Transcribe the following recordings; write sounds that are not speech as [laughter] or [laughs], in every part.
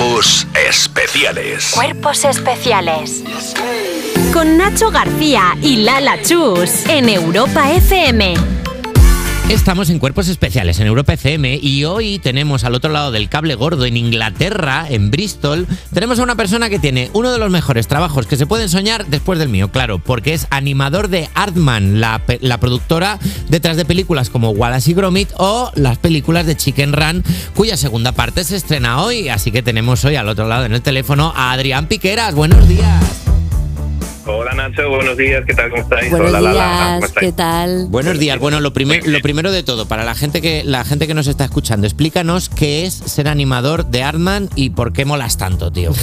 Cuerpos especiales. Cuerpos especiales. Con Nacho García y Lala Chus en Europa FM. Estamos en Cuerpos Especiales en Europa FM y hoy tenemos al otro lado del cable gordo en Inglaterra, en Bristol, tenemos a una persona que tiene uno de los mejores trabajos que se pueden soñar después del mío, claro, porque es animador de Artman, la, la productora detrás de películas como Wallace y Gromit o las películas de Chicken Run, cuya segunda parte se estrena hoy, así que tenemos hoy al otro lado en el teléfono a Adrián Piqueras. Buenos días. Hola Nacho, buenos días, ¿qué tal? ¿Cómo estáis? Buenos Hola Lala, días. ¿qué tal? Buenos días. Bueno, lo, primer- lo primero de todo, para la gente que la gente que nos está escuchando, explícanos qué es ser animador de Artman y por qué molas tanto, tío. [laughs]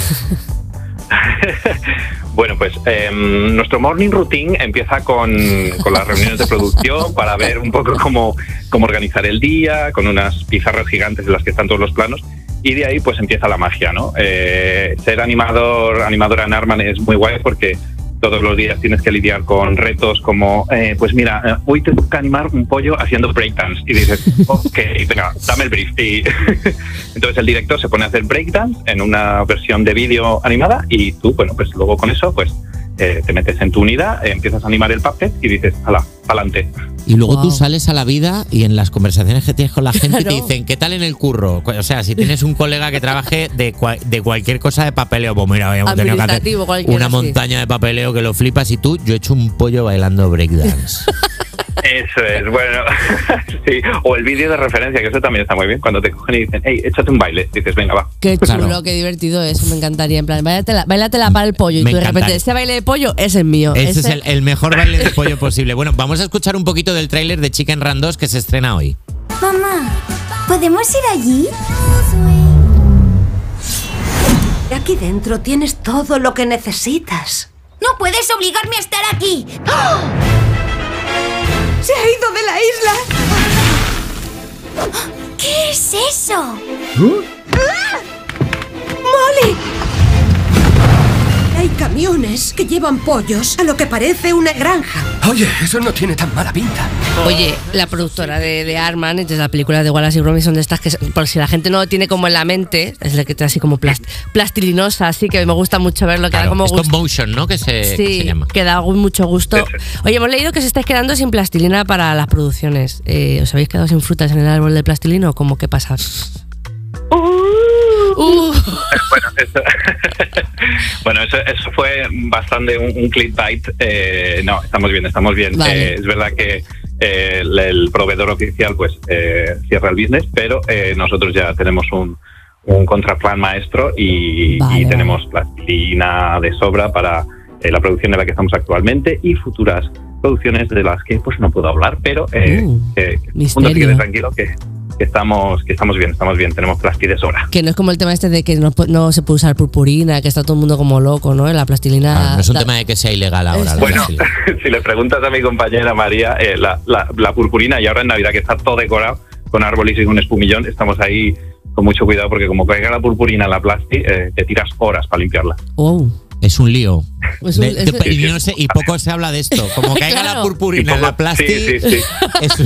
Bueno, pues em, nuestro morning routine empieza con, con las reuniones de producción para ver un poco cómo, cómo organizar el día, con unas pizarras gigantes en las que están todos los planos. Y de ahí pues empieza la magia, ¿no? Eh, ser animador, animadora en Arman es muy guay porque todos los días tienes que lidiar con retos como, eh, pues mira, eh, hoy te toca animar un pollo haciendo breakdance. Y dices, [laughs] ok, venga, dame el brief. Y [laughs] entonces el director se pone a hacer breakdance en una versión de vídeo animada y tú, bueno, pues luego con eso, pues eh, te metes en tu unidad, eh, empiezas a animar el puppet y dices, hala, pa'lante. Y luego tú Wow. sales a la vida y en las conversaciones que tienes con la gente te dicen, ¿qué tal en el curro? O sea, si tienes un colega que trabaje de, cua- de cualquier cosa de papeleo, pues mira, habíamos tenido que hacer una montaña de papeleo que lo flipas y tú, yo he hecho un pollo bailando breakdance. [laughs] Eso es, bueno, [laughs] sí. O el vídeo de referencia, que eso también está muy bien, cuando te cogen y dicen, hey, échate un baile. Dices, venga, va. Qué chulo, Claro. qué divertido eso, me encantaría. En plan, bailatela, bailatela para el pollo. Y Me tú de repente, ese baile de pollo es mío. Ese es el, el mejor baile de pollo posible. Bueno, vamos a escuchar un poquito del tráiler de Chicken Run 2 que se estrena hoy. Mamá, ¿podemos ir allí? Aquí dentro tienes todo lo que necesitas. No puedes obligarme a estar aquí. ¡Se ha ido de la isla! ¿Qué es eso? ¡Ah! Camiones que llevan pollos a lo que parece una granja. Oye, eso no tiene tan mala pinta. Oye, la productora de, de Arman, de la película de Wallace y Gromit, son de estas que, por si la gente no lo tiene como en la mente, es la que está así como plast- plastilinosa, así que me gusta mucho verlo, que da Claro, como stop gusto. motion, ¿no? Que se, que Sí, se llama. que da mucho gusto. Oye, hemos leído que se estáis quedando sin plastilina para las producciones. Eh, ¿Os habéis quedado sin frutas en el árbol de plastilina o cómo qué pasa? Uh. [laughs] Bueno, eso, [laughs] bueno, eso, eso fue bastante un, un clickbait. Eh, no, estamos bien, estamos bien. Vale. Eh, es verdad que eh, el, el proveedor oficial pues eh, cierra el business, pero eh, nosotros ya tenemos un, un contraplan maestro y, Vale, y vale. tenemos plastilina de sobra para eh, la producción de la que estamos actualmente y futuras producciones de las que pues no puedo hablar, pero eh, Uh, tranquilo que, que estamos que estamos bien, estamos bien, tenemos plasti de sobra. Que no es como el tema este de que no, no se puede usar purpurina, que está todo el mundo como loco, ¿no? La plastilina. Ah, no es un tema de que sea ilegal ahora. Es- Bueno, [laughs] si le preguntas a mi compañera María, eh, la, la- la purpurina y ahora en Navidad que está todo decorado con árboles y un espumillón, estamos ahí con mucho cuidado porque como caiga la purpurina en la plasti, eh, te tiras horas para limpiarla. Oh. Es un lío. Es un- De- es- de- y, no sé- y poco se habla de esto. Como caiga Claro. la purpurina en la plasti, sí, sí, sí. es-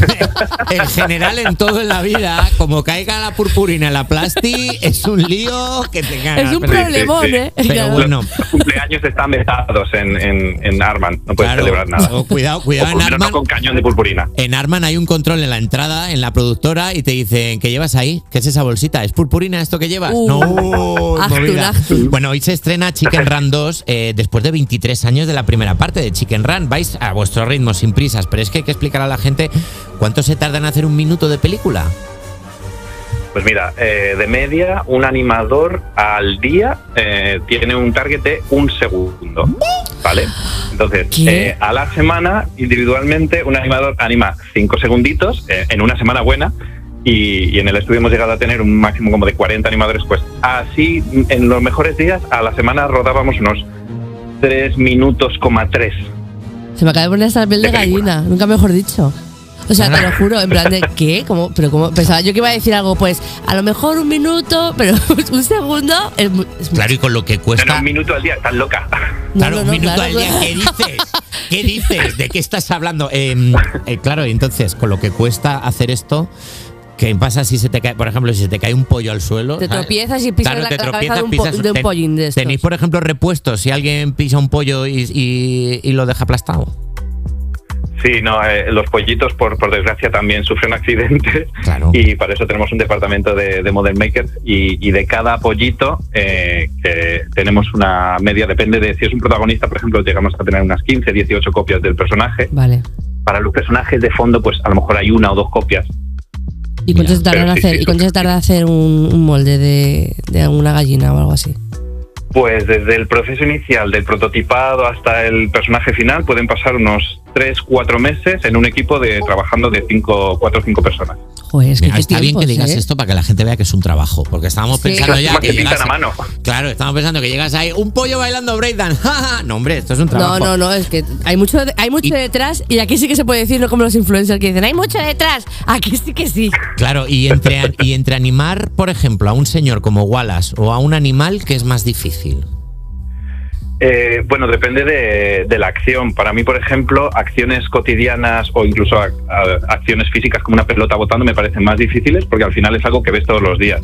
en general en todo en la vida, como caiga la purpurina en la plasti, es un lío que te. Es un Pero- problemón, sí. ¿eh? Pero Claro. bueno. Los cumpleaños están vetados en, en, en Arman, no puedes Claro. celebrar nada. O cuidado, O cuidado por en Arman. no con cañón de purpurina. En Arman hay un control en la entrada, en la productora, y te dicen, ¿qué llevas ahí? ¿Qué es esa bolsita? ¿Es purpurina esto que llevas? Uh. no, Actul, movida. actul. Bueno, hoy se estrena Chicken Run 2 eh, después de 23 años de la primera parte de Chicken Run. Vais a vuestro ritmo, sin prisas, pero es que hay que explicar a la gente cuánto se tarda en hacer un minuto de película. Pues mira, eh, de media, un animador al día eh, tiene un target de un segundo. ¿Vale? Entonces, eh, a la semana, individualmente, un animador anima cinco segunditos en una semana buena. Y, y en el estudio hemos llegado a tener un máximo como de 40 animadores. Pues así, en los mejores días, a la semana rodábamos unos 3 minutos, coma 3. Se me acaba de poner esta piel de gallina, nunca mejor dicho. O sea, te lo [laughs] juro, en plan de ¿qué? ¿Cómo? Pero como pensaba yo que iba a decir algo, pues a lo mejor un minuto, pero [laughs] un segundo es. Claro, y con lo que cuesta. no, un minuto al día, estás loca. No, [laughs] Claro, no, un minuto claro, al día. ¿Qué dices? ¿Qué dices? ¿De qué estás hablando? Eh, eh, claro, y entonces, con lo que cuesta hacer esto, ¿Qué pasa si se te cae, por ejemplo, si se te cae un pollo al suelo? Te ¿sabes? tropiezas y pisas Claro, la, te la cabeza tropiezas, de un, po- pisas- de un pollín de estos. ¿Tenéis, por ejemplo, repuestos si alguien pisa un pollo y, y- y lo deja aplastado? Sí, no, eh, los pollitos, por, por desgracia, también sufren accidentes. Claro. Y para eso tenemos un departamento de, de model makers. Y, y de cada pollito, eh, que tenemos una media, depende de si es un protagonista, por ejemplo, llegamos a tener unas 15, 18 copias del personaje. Vale. Para los personajes de fondo, pues a lo mejor hay una o dos copias. ¿Y cuánto se tarda en hacer, sí, ¿y cuánto se tarda hacer un, un molde de, de una gallina o algo así? Pues desde el proceso inicial del prototipado hasta el personaje final pueden pasar unos 3, 4 meses en un equipo de trabajando de 5, 4 o 5 personas. Joder, es que Mira, qué está bien que digas ¿eh? esto para que la gente vea que es un trabajo, porque estábamos Sí. pensando ya que que llegas a mano. Claro, estamos pensando que llegas ahí un pollo bailando breakdance. [laughs] ¡Ja, ja! no, hombre, esto es un trabajo. No, no, no, es que hay mucho, hay mucho Y- detrás y aquí sí que se puede decir, no como los influencers que dicen, hay mucho detrás. Aquí sí que sí. Claro, y entre, y entre animar, por ejemplo, a un señor como Wallace o a un animal, ¿qué es más difícil? Eh, bueno, depende de, la acción. Para mí, por ejemplo, acciones cotidianas o incluso acciones físicas como una pelota botando me parecen más difíciles porque al final es algo que ves todos los días.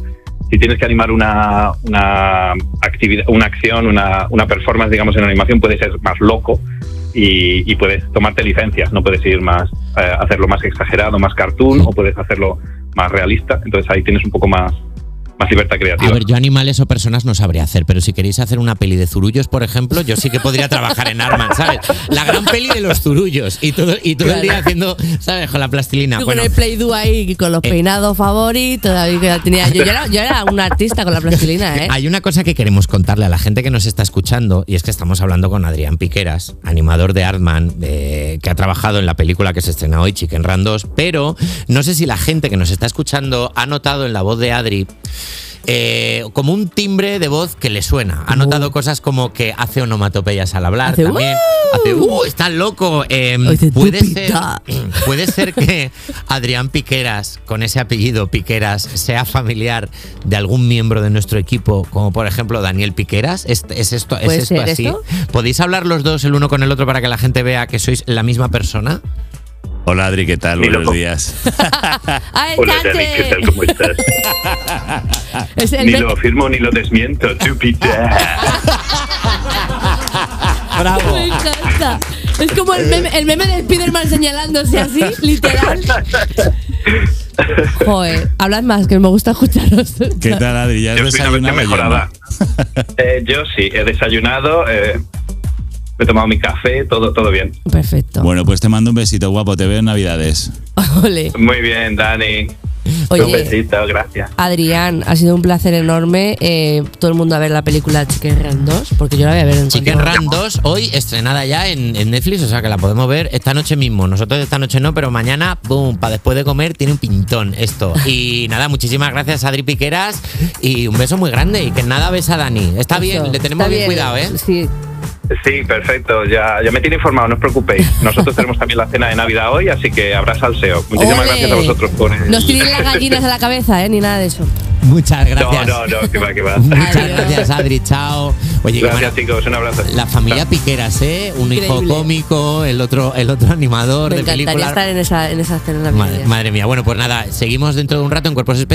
Si tienes que animar una, una actividad, una acción, una, una performance, digamos, en animación, puede ser más loco y, y puedes tomarte licencias. No puedes ir más, eh, hacerlo más exagerado, más cartoon, o puedes hacerlo más realista. Entonces ahí tienes un poco más, más libertad creativa. A ver, yo animales o personas no sabría hacer, pero si queréis hacer una peli de zurullos, por ejemplo, yo sí que podría trabajar en Arman, ¿sabes? La gran peli de los zurullos y todo, y todo el día haciendo, ¿sabes? Con la plastilina. Tú Bueno, con el Play-Doh ahí, con los Eh. peinados favoritos, que tenía. Yo, era, yo era un artista con la plastilina, ¿eh? Hay una cosa que queremos contarle a la gente que nos está escuchando y es que estamos hablando con Adrián Piqueras, animador de Artman, de- que ha trabajado en la película que se estrena hoy, Chicken Run 2, pero no sé si la gente que nos está escuchando ha notado en la voz de Adri eh, como un timbre de voz que le suena. Ha notado cosas como que hace onomatopeyas al hablar Hace, también. Hace, ¡uh! Está loco. Eh, Hace, puede, ser, [clears throat] puede ser que Adrián Piqueras, con ese apellido Piqueras, sea familiar de algún miembro de nuestro equipo, como por ejemplo Daniel Piqueras. ¿Es, es esto, es ¿Puede esto así? esto? ¿Podéis hablar los dos el uno con el otro para que la gente vea que sois la misma persona? Hola Adri, ¿qué tal? Buenos loco. días. [laughs] ¡Ay, Hola! David, ¿qué tal? ¿Cómo estás? [laughs] Es el ni lo afirmo ni lo desmiento. Tupita. [laughs] ¡Bravo! Me encanta. Es como el meme, el meme de Spiderman señalándose así, literal. Joder, hablad más, que me gusta escucharos. ¿Qué tal Adri? ¿Ya has Yo desayunado? mejorada. Eh, yo sí, he desayunado, eh, he tomado mi café, todo, todo bien. Perfecto. Bueno, pues te mando un besito guapo, te veo en Navidades. [laughs] Ole. Muy bien, Dani. Un besito, gracias. Adrián, ha sido un placer enorme. eh, todo el mundo a ver la película Chicken Run 2, porque yo la voy a ver en Chicken Run 2 hoy estrenada ya en, en Netflix, o sea que la podemos ver esta noche mismo. Nosotros esta noche no, pero mañana, boom, para después de comer tiene un pintón esto. Y [laughs] nada, muchísimas gracias Adri Piqueras y un beso muy grande y que nada ves a Dani. Está bien, le tenemos está bien, cuidado, ¿eh? Sí. Sí, perfecto, ya, ya me tiene informado, no os preocupéis. Nosotros [laughs] tenemos también la cena de Navidad hoy, así que habrá salseo. Muchísimas Ole. gracias a vosotros por el- No os tiréis las gallinas a la cabeza, ¿eh? Ni nada de eso. Muchas No, gracias. no, no, que va, que va. Muchas Adiós. gracias, Adri. Chao. Oye, Gracias, chicos, un abrazo. la familia Piqueras, ¿eh? Un hijo cómico, el otro, el otro animador Me de encantaría película. estar en esa, en esa cena Madre, navideña. madre mía. Bueno, pues nada, seguimos dentro de un rato en Cuerpos Especiales.